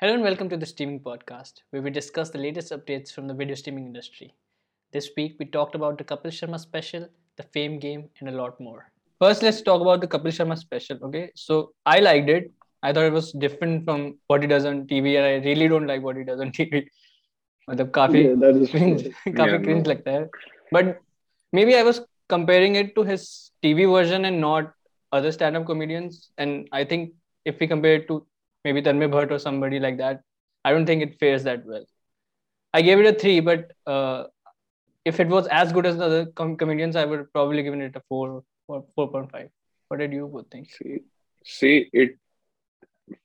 Hello and welcome to the Streaming Podcast, where we discuss the latest updates from the video streaming industry. This week, we talked about the Kapil Sharma special, the Fame game, and a lot more. First, let's talk about the Kapil Sharma special. Okay, so I liked it. I thought it was different from what he does on TV, and I really don't like what he does on TV. मतलब काफी Yeah, that is cringe, true. काफी Yeah, cringe no. लगता है. But maybe I was comparing it to his TV version and not other stand-up comedians. And I think if we compare it to maybe Tanmay Bhat or somebody like that, I don't think it fares that well. I gave it a three, but uh, if it was as good as the other com- comedians, I would probably given it a four or four point five. What did you both think? See, see it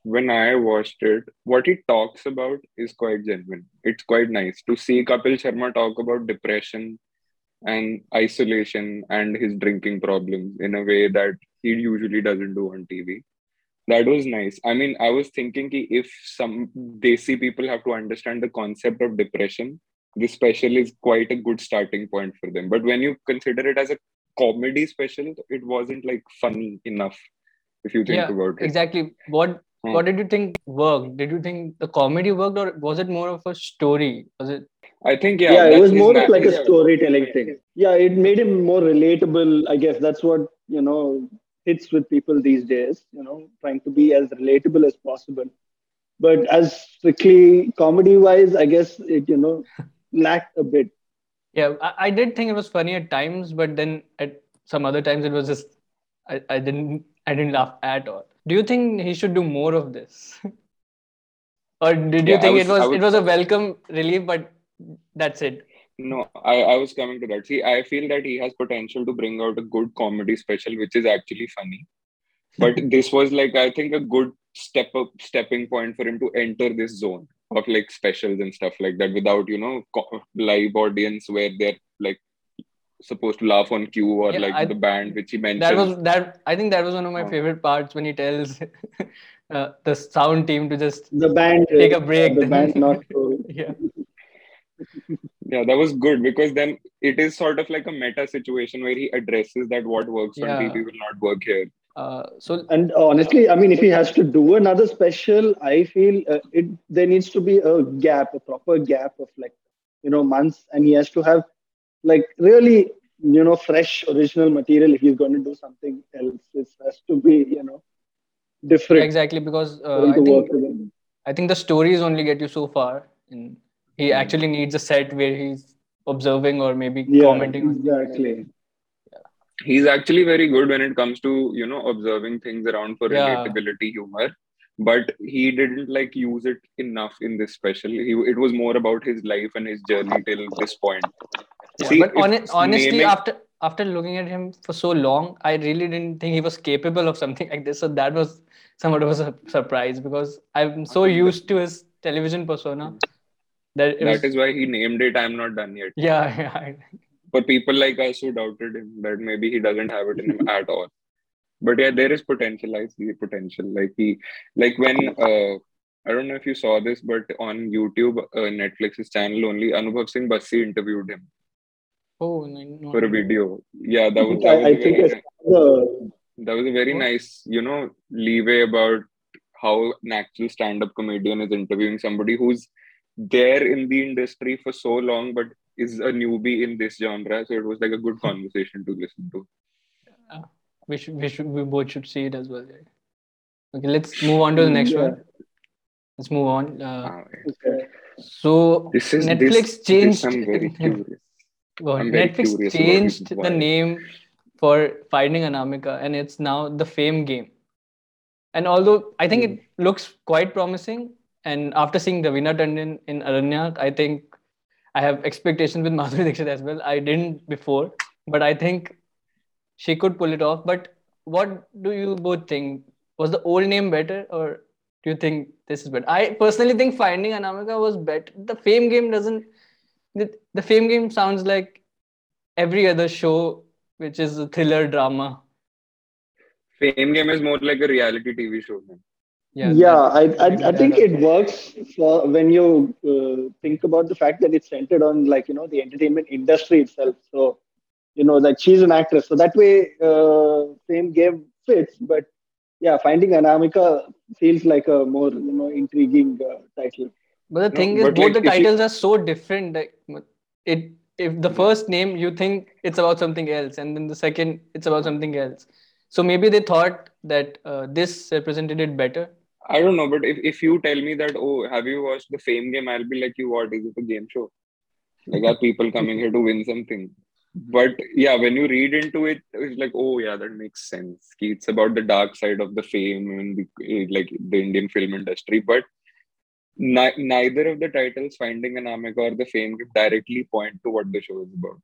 when I watched it, what he talks about is quite genuine. It's quite nice to see Kapil Sharma talk about depression and isolation and his drinking problems in a way that he usually doesn't do on TV. That was nice. I mean, I was thinking ki if some Desi people have to understand the concept of depression, this special is quite a good starting point for them. But when you consider it as a comedy special, it wasn't like funny enough if you think Yeah, about it. Exactly. What Hmm. What did you think worked? Did you think the comedy worked, or was it more of a story? Was it? I think yeah, Yeah, it was more of like a storytelling thing. Yeah, it made him more relatable. I guess that's what, you know, hits with people these days, you know, trying to be as relatable as possible. But as strictly comedy wise, I guess it, you know, lacked a bit. Yeah, I, I did think it was funny at times, but then at some other times it was just I, I didn't I didn't laugh at all. Do you think he should do more of this? or did you Yeah, I think was- it was I was- it was a welcome relief, but that's it? No, I, I was coming to that. See, I feel that he has potential to bring out a good comedy special, which is actually funny. But this was like, I think, a good step up, stepping point for him to enter this zone of like specials and stuff like that without, you know, co- live audience where they're like supposed to laugh on cue or Yeah, like I- the band which he mentioned. That was that I think that was one of my Oh. favorite parts when he tells uh, the sound team to just The band, Take a break The then. band not so. yeah. Yeah, that was good because then it is sort of like a meta situation where he addresses that what works Yeah. on TV will not work here. Uh, so And honestly, I mean, if he has to do another special, I feel uh, it there needs to be a gap, a proper gap of like, you know, months, and he has to have like really, you know, fresh original material if he's going to do something else. It has to be, you know, different exactly because uh, I think work with him. I think the stories only get you so far, and he Hmm. actually needs a set where he's observing or maybe Yeah, commenting. on things. exactly. He's actually very good when it comes to, you know, observing things around for Yeah. relatability humor. But he didn't like use it enough in this special. He, it was more about his life and his journey till this point. Yeah, See, but if hone- honestly, naming- after after looking at him for so long, I really didn't think he was capable of something like this. So that was somewhat of a sur- surprise because I'm so used to his television persona that it was, that is why he named it I'm Not Done Yet. yeah, yeah. For people like us who doubted him, that maybe he doesn't have it in him at all. But yeah, there is potential. I see potential. Like he, like when uh, I don't know if you saw this, but on YouTube, uh, Netflix's channel only, Anubhav Singh Bassi interviewed him Oh, no, no. for a video. Yeah, that was, that I, was I a think very, the that was a very What? nice, you know, leeway about how an actual stand-up comedian is interviewing somebody who's there in the industry for so long, but is a newbie in this genre. So it was like a good conversation to listen to. we should we should we both should see it as well. right? Okay, let's move on to the next Yeah. one. Let's move on. Uh, Ah, okay. so This is Netflix this, changed. This I'm very curious. Go. I'm Netflix curious changed the name for Finding Anamika, and it's now the Fame Game. And although I think Hmm. it looks quite promising, and after seeing Raveena Tandon in Aranyak, I think I have expectations with Madhuri Dixit as well. I didn't before, but I think she could pull it off. But what do you both think? Was the old name better, or do you think this is better? I personally think Finding Anamika was better. The Fame Game doesn't. The, the Fame Game sounds like every other show, which is a thriller drama. Fame Game is more like a reality TV show. Man. Yeah, yeah, I, I, I think it works for when you uh, think about the fact that it's centered on like you know the entertainment industry itself. So you know like she's an actress, so that way uh, Fame Game fits. But yeah, Finding Anamika feels like a more you know intriguing uh, title. But the No, thing is, both like, the you- titles are so different. Like it, if the first name you think it's about something else, and then the second it's about something else. So maybe they thought that uh, this represented it better. I don't know, but if, if you tell me that, oh, have you watched the Fame game? I'll be like, you what? Is it a game show? Like, are people coming here to win something? But yeah, when you read into it, it's like, oh yeah, that makes sense. It's about the dark side of the fame and the, eh, like the Indian film industry. But ni- neither of the titles, Finding Anamika or the Fame directly point to what the show is about.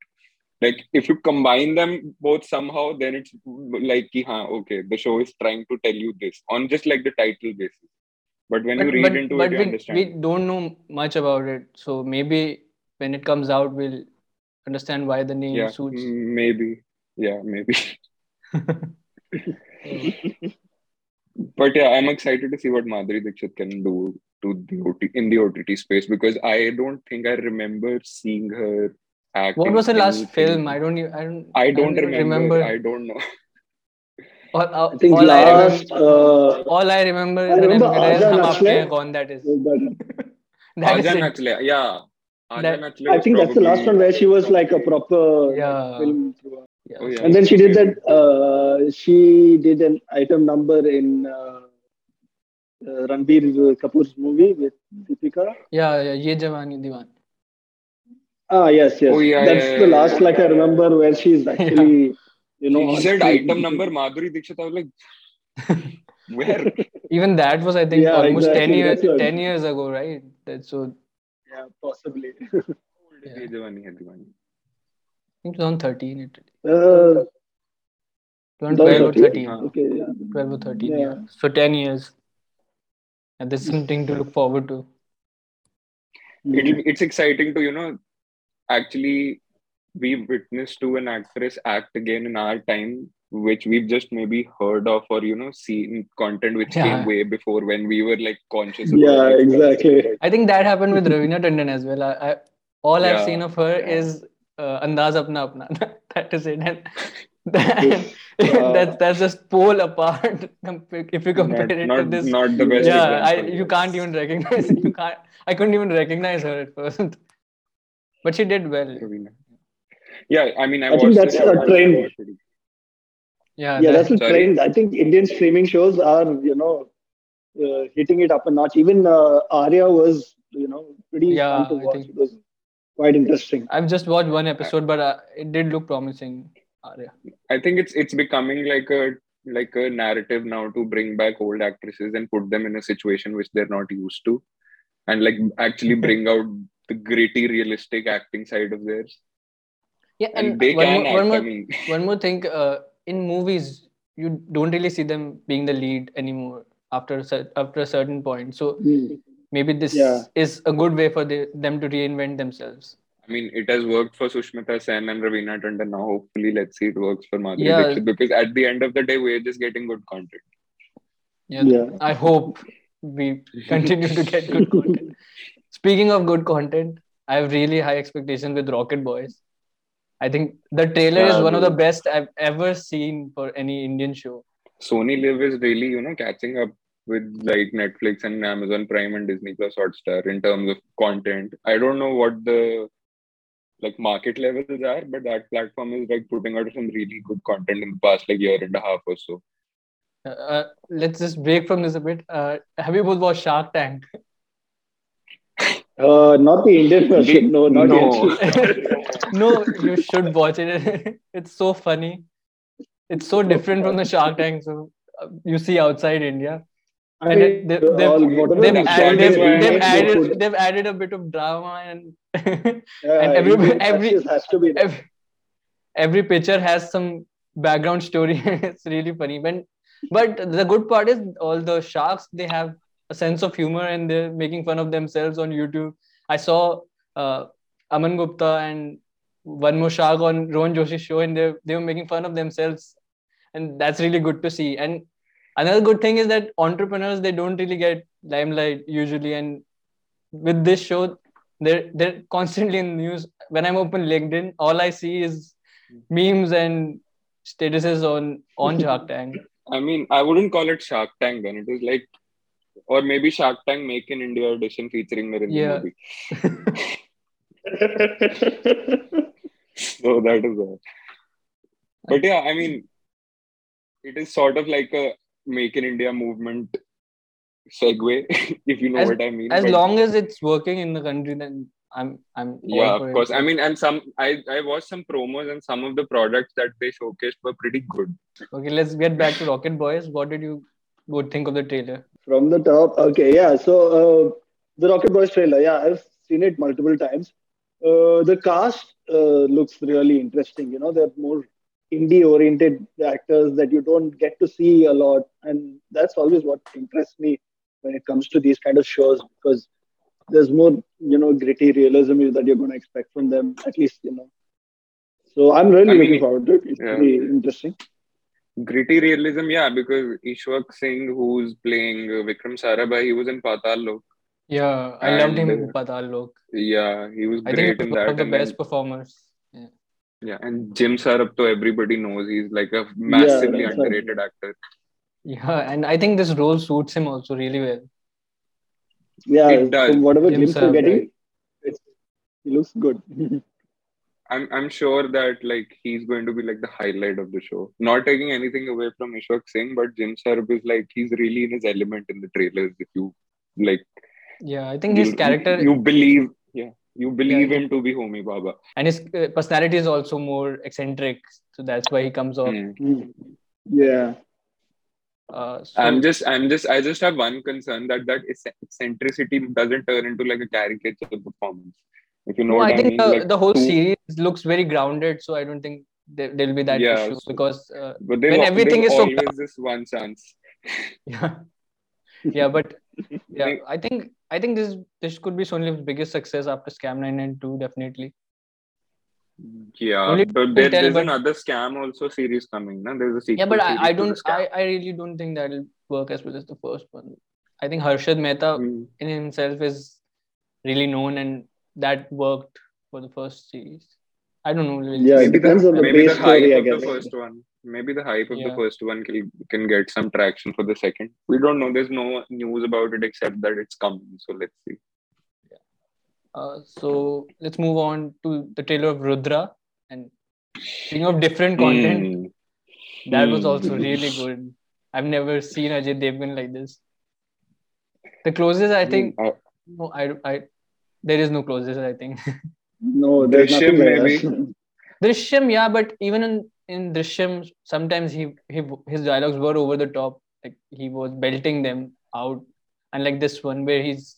Like if you combine them both somehow, then it's like, haan, okay, the show is trying to tell you this on just like the title basis. But when you read but, into but it, you we, understand. we don't know much about it. So maybe when it comes out, we'll understand why the name yeah, suits. maybe. Yeah, maybe. But yeah, I'm excited to see what Madhuri Dixit can do to the OT, in the OTT space because I don't think I remember seeing her act. What was her last anything. film? I don't. e- I don't. I don't even remember. I don't know. All, all, I think all I remember, uh, all I remember, I remember Dhananjay is Aaja Hum Nachle. Aapke Hain that is. but That is Aja it. Nachle. Yeah. Aja That- I think that's the last one where she was like a proper Yeah. film. Yeah. Oh, yeah. And then she did that. Uh, she did an item number in uh, uh, Ranbir Kapoor's movie with Deepika. Yeah, yeah, Ye Jawani Diwani. Ah, yes, yes. Oh, yeah, That's yeah, the last, yeah. like I remember, where she's actually, you know, He on said screen. item number Madhuri Dixit. I was like, where? Even that was, I think, Yeah, almost exactly, 10, years, that's 10 years ago, right? That, so, Yeah, possibly. Yeah. Ye Jawani Hai Diwani. I think 2013. It, Uh, 2012 or 13? 13. Okay, yeah. 12 or 13, yeah. Yeah. So 10 years. And there's something to look forward to. It'll, it's exciting to, you know, actually be witnessed to an actress act again in our time, which we've just maybe heard of or, you know, seen content which Yeah. came way before when we were like conscious Yeah, it. exactly. I think that happened with Raveena Tandon as well. I, I, all I've seen of her yeah. is uh, Andaz Apna Apna. that is it. And, and Uh, that's that's just pole apart if you compare Not, it to this. not the best yeah, I, you can't even recognize. You can't. I couldn't even recognize her at first. But she did well. Raveena. Yeah, I mean, I, I think that's the show. a trend. Yeah, Yeah, that- that's a Sorry. trend. I think Indian streaming shows are, you know, uh, hitting it up a notch. Even uh, Arya was, you know, pretty Yeah, fun to I watch. think- It was quite interesting. I've just watched one episode, but uh, it did look promising. Arya. I think it's it's becoming like a like a narrative now to bring back old actresses and put them in a situation which they're not used to, and like actually bring out the gritty, realistic acting side of theirs. Yeah, And, and they one can more, act. one more I mean, one more thing uh, in movies you don't really see them being the lead anymore after a, after a certain point so Hmm. maybe this Yeah. is a good way for the, them to reinvent themselves I mean, it has worked for Sushmita Sen and Raveena Tandon. Now, hopefully, let's see it works for Madhuri Yeah. Dixit because at the end of the day, we're just getting good content. yeah, Yeah. i hope we continue to get good content speaking of good content i have really high expectations with rocket boys. I think the trailer is Yeah, one of the best i've ever seen for any indian show. SonyLIV is really, you know, catching up with like Netflix and Amazon Prime and Disney Plus Hotstar in terms of content. I don't know what the like market levels are, but that platform is like putting out some really good content in the past like year and a half or so. uh, uh, let's just break from this a bit. Uh, have you both watched shark tank Uh, not the Indian version. No, not No. no, you should watch it. It's so funny. It's so different from the Shark Tank. So uh, you see outside India, I and mean, they- they've, all- they've, we That's add- they've, that's why I they've added they've added a bit of drama and yeah, and every- Indian every- has to be every, every picture has some background story. it's really funny. When but the good part is all the sharks they have a sense of humor and they're making fun of themselves on YouTube. I saw uh, Aman Gupta and one more shark on Rohan Joshi's show, and they they were making fun of themselves, and that's really good to see. And another good thing is that entrepreneurs they don't really get limelight usually, and with this show, they're they're constantly in the news. When I'm open LinkedIn, all I see is memes and statuses on on Shark Tank. I mean, I wouldn't call it Shark Tank then. It is like, or maybe Shark Tank Make in India edition featuring Narendra Yeah. Modi. So that is all. But yeah, I mean, it is sort of like a Make in India movement segue, if you know As- what I mean. as But long as it's working in the country, then I'm I'm yeah, of it. course. I mean, and some I I watched some promos and some of the products that they showcased were pretty good. Okay, let's get back to Rocket Boys. What did you would think of the trailer? From the top, okay, yeah. So uh, the Rocket Boys trailer, yeah, I've seen it multiple times. Uh, the cast uh, looks really interesting. You know, they're more indie-oriented actors that you don't get to see a lot, and that's always what interests me when it comes to these kind of shows because there's more, you know, gritty realism that you're going to expect from them, at least, you know. So I'm really I mean, looking forward to it. It's yeah. pretty interesting. Gritty realism, yeah, because Ishwak Singh, who's playing uh, Vikram Sarabhai, he was in Patal Lok. Yeah, I loved him in And, Patal Lok. Yeah, he was I great think in he was one of the and best then- performers. Yeah. yeah, and Jim Sarabto, everybody knows he's like a massively that's right. underrated actor. Yeah, and I think this role suits him also really well. Yeah, It does. from whatever Jim glimpse we're getting, it's, he looks good. I'm I'm sure that like he's going to be like the highlight of the show. Not taking anything away from Ishwak Singh, but Jim Sarbh is like he's really in his element in the trailers. If you like, Yeah, I think his character you believe, yeah, you believe Yeah. him to be Homi Bhabha. and his uh, personality is also more eccentric, so that's why he comes off. Mm. yeah. Uh, so, I'm just, I'm just, I just have one concern that that eccentricity doesn't turn into like a caricature performance. If you know no, I I, think mean, the, like the whole two- series looks very grounded, so I don't think there will be that Yeah, issue so- because uh, But when everything is so always this one chance. yeah, yeah, but yeah, I think I think this this could be Sony's biggest success after Scam 992, definitely. Yeah, Only but there, tell, there's but- another scam also series coming. No? There's a sequel Yeah, but I, I don't. I, I really don't think that'll work as well as the first one. I think Harshad Mehta Hmm. in himself is really known and that worked for the first series. I don't know. we'll Yeah, it maybe depends the, on the maybe base the hype story, I of the first one. Maybe the hype of Yeah. the first one can can get some traction for the second. We don't know. There's no news about it except that it's coming. So let's see. Uh, so let's move on to the trailer of Rudra. And speaking of different content, Hmm. that was Hmm. also really good. I've never seen Ajay Devgan like this. The closest, I think, Uh, no, I, I, there is no closest, I think. No, there's Drishyam, maybe. Drishyam, yeah, but even in in Drishyam, sometimes he, he his dialogues were over the top, like he was belting them out, and like this one where he's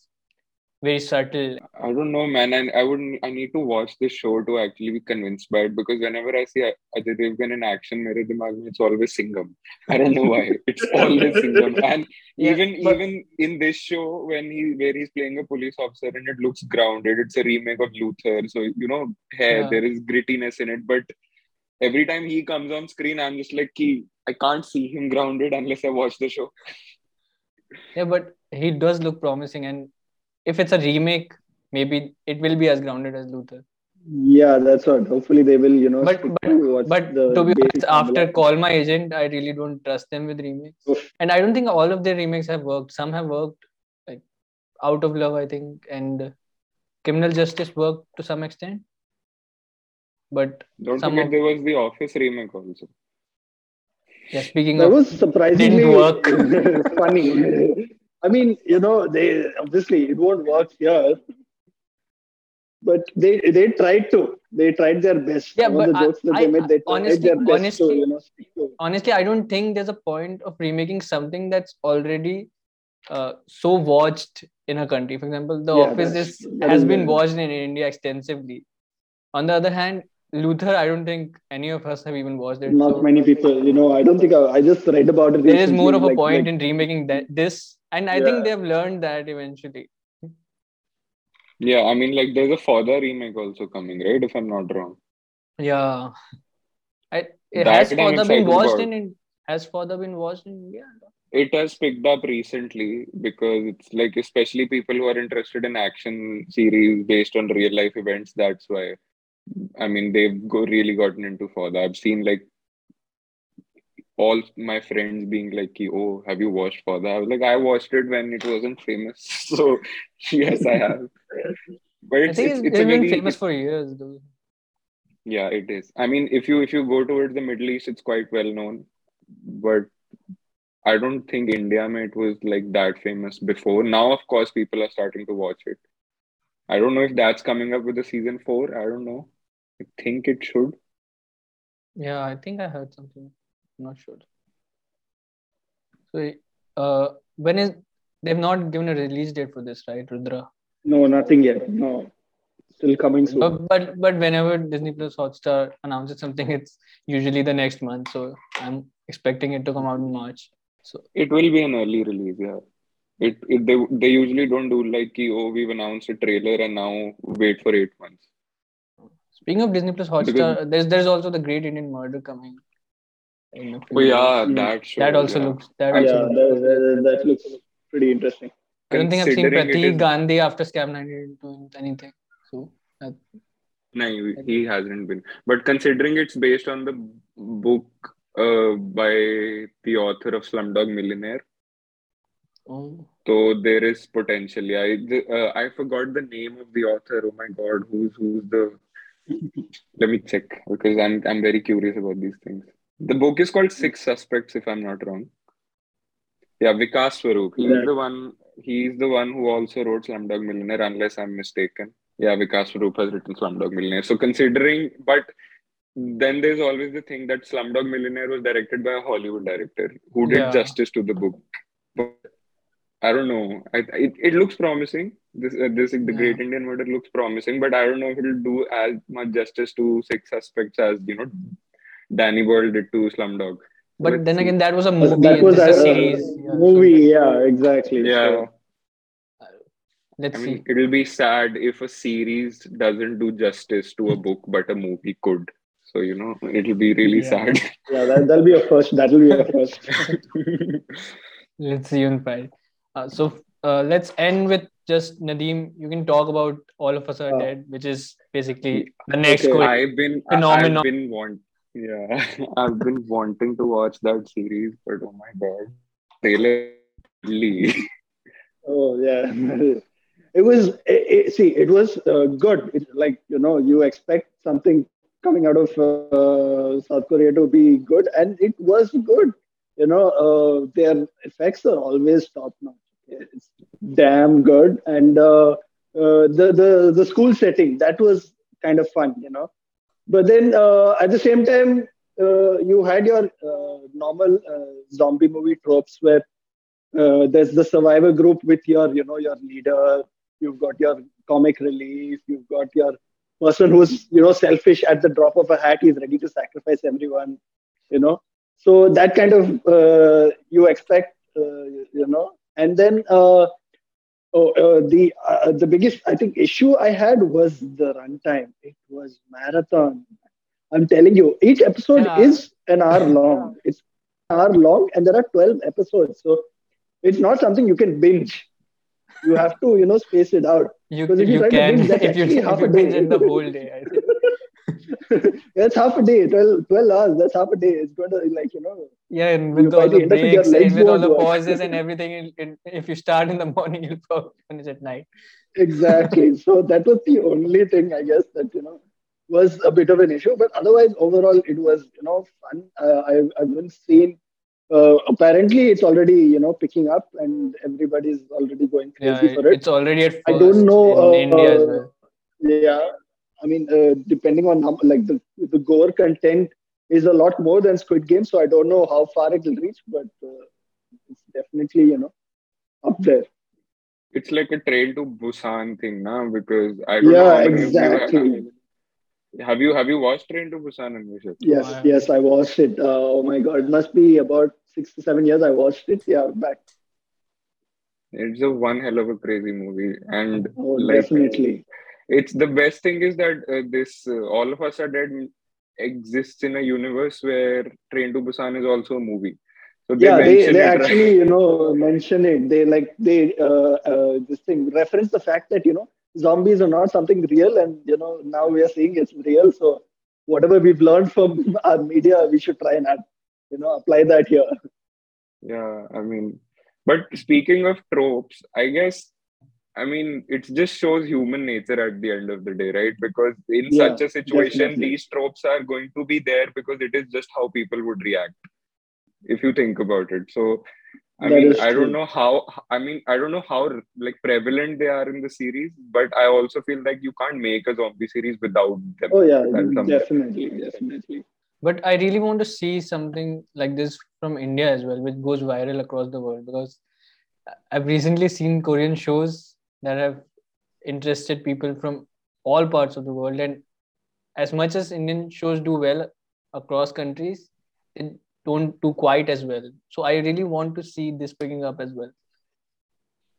very subtle. I don't know, man. And I wouldn't. I need to watch this show to actually be convinced by it because whenever I see Ajay Devgan in action, mere dimag mein it's always Singham. I don't know why. It's always Singham. And Yeah, even but- even in this show, when he where he's playing a police officer and it looks grounded, it's a remake of Luther. So you know, hey, Yeah. there is grittiness in it. But every time he comes on screen, I'm just like, "Ki, I can't see him grounded unless I watch the show. Yeah, but he does look promising, and if it's a remake, maybe it will be as grounded as Luther. Yeah, that's what. Hopefully they will, you know, But but to but the to be honest, after formula. Call My Agent, I really don't trust them with remakes, Oof. and I don't think all of their remakes have worked. Some have worked, like Out of Love, I think, and Criminal Justice worked to some extent, but Don't Some forget of- there was the Office remake also. yeah. Speaking That of was surprisingly Didn't work. funny. I mean, you know, they obviously it won't work here, but they they tried to. They tried their best. Yeah, but the I- I- made, they tried honestly- to honestly- you know honestly, I don't think there's a point of remaking something that's already uh, so watched in a country. For example, The Yeah, Office is, has been watched in India extensively. On the other hand, Luther, I don't think any of us have even watched it. Not so many people, you know. I don't think I, I just read about it. there is more of a like- point like- in remaking that this, and I Yeah. think they have learned that eventually. Yeah, I mean, like there's a Fauda remake also coming, right? If I'm not wrong. Yeah, I, it That has I'm further been watched about. in, in has further been watched in India. It has picked up recently because it's like, especially people who are interested in action series based on real life events. That's why. I mean, they've go, really gotten into Fauda. I've seen like all my friends being like, "Oh, have you watched Fauda?" I was like, "I watched it when it wasn't famous, so yes, I have." But I it's think it's, it's, it's been very famous for years, though. yeah, it is. I mean, if you if you go towards the Middle East, it's quite well known, but I don't think India it was like that famous before. Now, of course, people are starting to watch it. I don't know if that's coming up with the season four. I don't know. I think it should. Yeah, I think I heard something. I'm not sure. So, uh, when is they've not given a release date for this, right, Rudra? No, nothing yet. No, still coming soon. But but but whenever Disney Plus Hotstar announces something, it's usually the next month. So I'm expecting it to come out in March. So It will be an early release, yeah. It, it they they usually don't do like ki, oh we've announced a trailer and now wait for eight months. Speaking of Disney Plus Hotstar, there's there's also the Great Indian Murder coming. in a Oh yeah, that show. That also yeah. looks that I- also yeah, looks that, that, that looks pretty interesting. I don't think I've seen Considering Prateek is- Gandhi after Scam 98 doing anything. So that, No, he hasn't been. But considering it's based on the book uh, by the author of Slumdog Millionaire, oh, so there is potential. Yeah, I, uh, I forgot the name of the author. Oh my God, who's who's the? Let me check because I'm I'm very curious about these things. The book is called Six Suspects, if I'm not wrong. Yeah, Vikas Swarup. He's Right. the one. He's the one who also wrote Slumdog Millionaire, unless I'm mistaken. Yeah, Vikas Swarup has written Slumdog Millionaire. So considering, but then there's always the thing that Slumdog Millionaire was directed by a Hollywood director who did Yeah. justice to the book. But I don't know. I, it, it looks promising. This uh, this the Yeah. Great Indian Murder looks promising, but I don't know if it'll do as much justice to Six Suspects as you know Danny Boyle did to Slumdog. but Let's then see. again, that was a movie. that was a, a series. Yeah, movie. Yeah, exactly. Yeah. So, let's I see. it'll be sad if a series doesn't do justice to a book, but a movie could. So, you know, it'll be really Yeah. sad. yeah, that, that'll be a first. That'll be a first. Let's see on Friday. Uh, so uh, let's end with just Nadeem. You can talk about All of Us Are Uh, Dead, which is basically the next Okay. Covid. I've been, I- Phenomenon. I've been want, yeah, I've been wanting to watch that series, but oh my god, trailer, really. Oh yeah, it was. It, it- see, it was uh, good. It, like you know, you expect something coming out of uh, South Korea to be good, and it was good. You know, uh, their effects are always top notch. Damn good, and uh, uh, the the the school setting that was kind of fun. You know, but then uh, at the same time, uh, you had your normal zombie movie tropes where there's the survivor group with your you know your leader. You've got your comic relief. You've got your person who's you know selfish at the drop of a hat. He's ready to sacrifice everyone you know. So that kind of uh, you expect uh, you know and then uh, oh, uh, the uh, the biggest i think issue i had was the runtime it was marathon i'm telling you each episode Yeah. is an hour long it's an hour long and there are 12 episodes so it's not something you can binge. You have to, you know, space it out. You, Because if you you try to can binge, if you, if half you a day. binge it the whole day. I think. that's half a day, 12, 12 hours. That's half a day. It's going to, like, you know, Yeah, and You with all the the end of it, your breaks and with all the pauses and everything, it, it, if you start in the morning, you'll probably finish at night. exactly. so that was the only thing, I guess, that, you know, was a bit of an issue. But otherwise, overall, it was, you know, fun. Uh, I, I haven't seen, uh, apparently, it's already, you know, picking up and everybody's already going Yeah, crazy for it. it's already at I don't know, in India as uh, well. Yeah, I mean, uh, depending on how like the the gore content is a lot more than Squid Game, so I don't know how far it will reach, but uh, it's definitely you know up there. It's like a train to Busan thing, now because I don't Yeah, how many of you exactly. have, have you have you watched Train to Busan and Vishal? Yes, Wow. yes, I watched it. Uh, oh my God, it must be about six to seven years. I watched it. Yeah, back. It's a one hell of a crazy movie, and Oh, like definitely. it's the best thing is that uh, this uh, All of Us Are Dead exists in a universe where Train to Busan is also a movie. So they Yeah, they, they it, right? actually you know mention it. They like they uh, uh, this thing reference the fact that you know zombies are not something real, and you know now we are seeing it's real. So whatever we've learned from our media, we should try and you know apply that here. Yeah, I mean, but speaking of tropes, I guess I mean, it just shows human nature at the end of the day, right? Because in Yeah, such a situation, definitely. these tropes are going to be there because it is just how people would react if you think about it. So, I That mean, I don't know how, I mean, I don't know how like prevalent they are in the series, but I also feel like you can't make a zombie series without them. Oh yeah, That's something. definitely, definitely. But I really want to see something like this from India as well, which goes viral across the world because I've recently seen Korean shows that have interested people from all parts of the world. And as much as Indian shows do well across countries, they don't do quite as well. So I really want to see this picking up as well.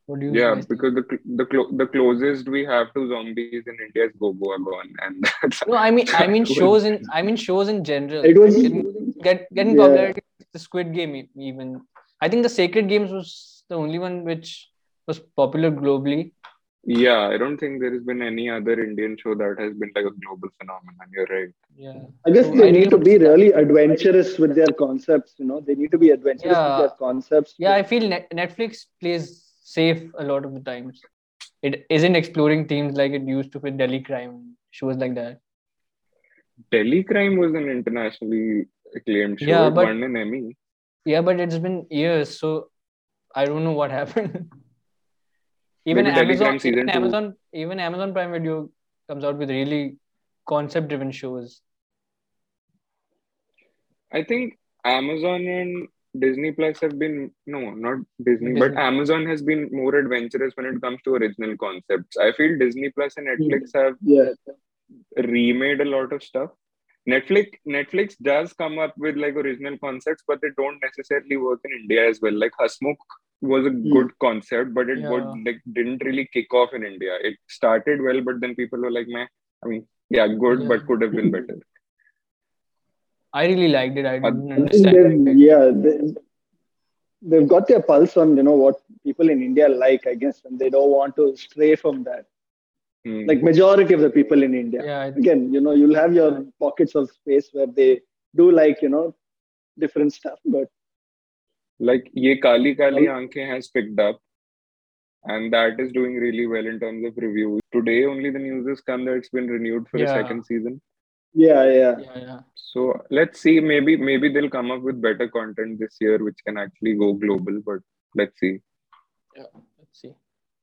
What do you Yeah, guys think? because the the clo- the closest we have to zombies in India is Go Goa Gone, and that's No, I mean I mean shows in I mean shows in general. It was Getting- get getting Yeah. popularity. The Squid Game even. I think the Sacred Games was the only one which was popular globally. Yeah, I don't think there has been any other Indian show that has been like a global phenomenon. You're right. Yeah. I guess So they I need to be really adventurous with their concepts. You know, they need to be adventurous Yeah. with their concepts. Yeah, I feel Net- Netflix plays safe a lot of the times. It isn't exploring themes like it used to with Delhi crime shows like that. Delhi Crime was an internationally acclaimed show. Yeah, it but- won an Emmy. Yeah, but it's been years, so I don't know what happened. Even Amazon, even. Amazon, even Amazon Prime Video comes out with really concept-driven shows. I think Amazon and Disney Plus have been no, not Disney, but Amazon has been more adventurous when it comes to original concepts. I feel Disney Plus and hmm. Netflix have Yeah, remade a lot of stuff. Netflix Netflix does come up with like original concepts, but they don't necessarily work in India as well. Like Hasmukh was a good concept, but it would like didn't really kick off in India. It started well, but then people were like, "Man, I mean, yeah, good, Yeah. but could have been better. I really liked it. I Uh, didn't I understand. they've, yeah, they, they've got their pulse on you know what people in India like, I guess, and they don't want to stray from that. Hmm. Like majority of the people in India. Yeah, I- Again, you know, you'll have your pockets of space where they do like you know different stuff, but like ye kali kali aankhein has picked up and that is doing really well in terms of reviews today only the news has come that it's been renewed for a second season yeah, yeah. yeah, yeah. so let's see maybe maybe they'll come up with better content this year which can actually go global but let's see Yeah, Let's see.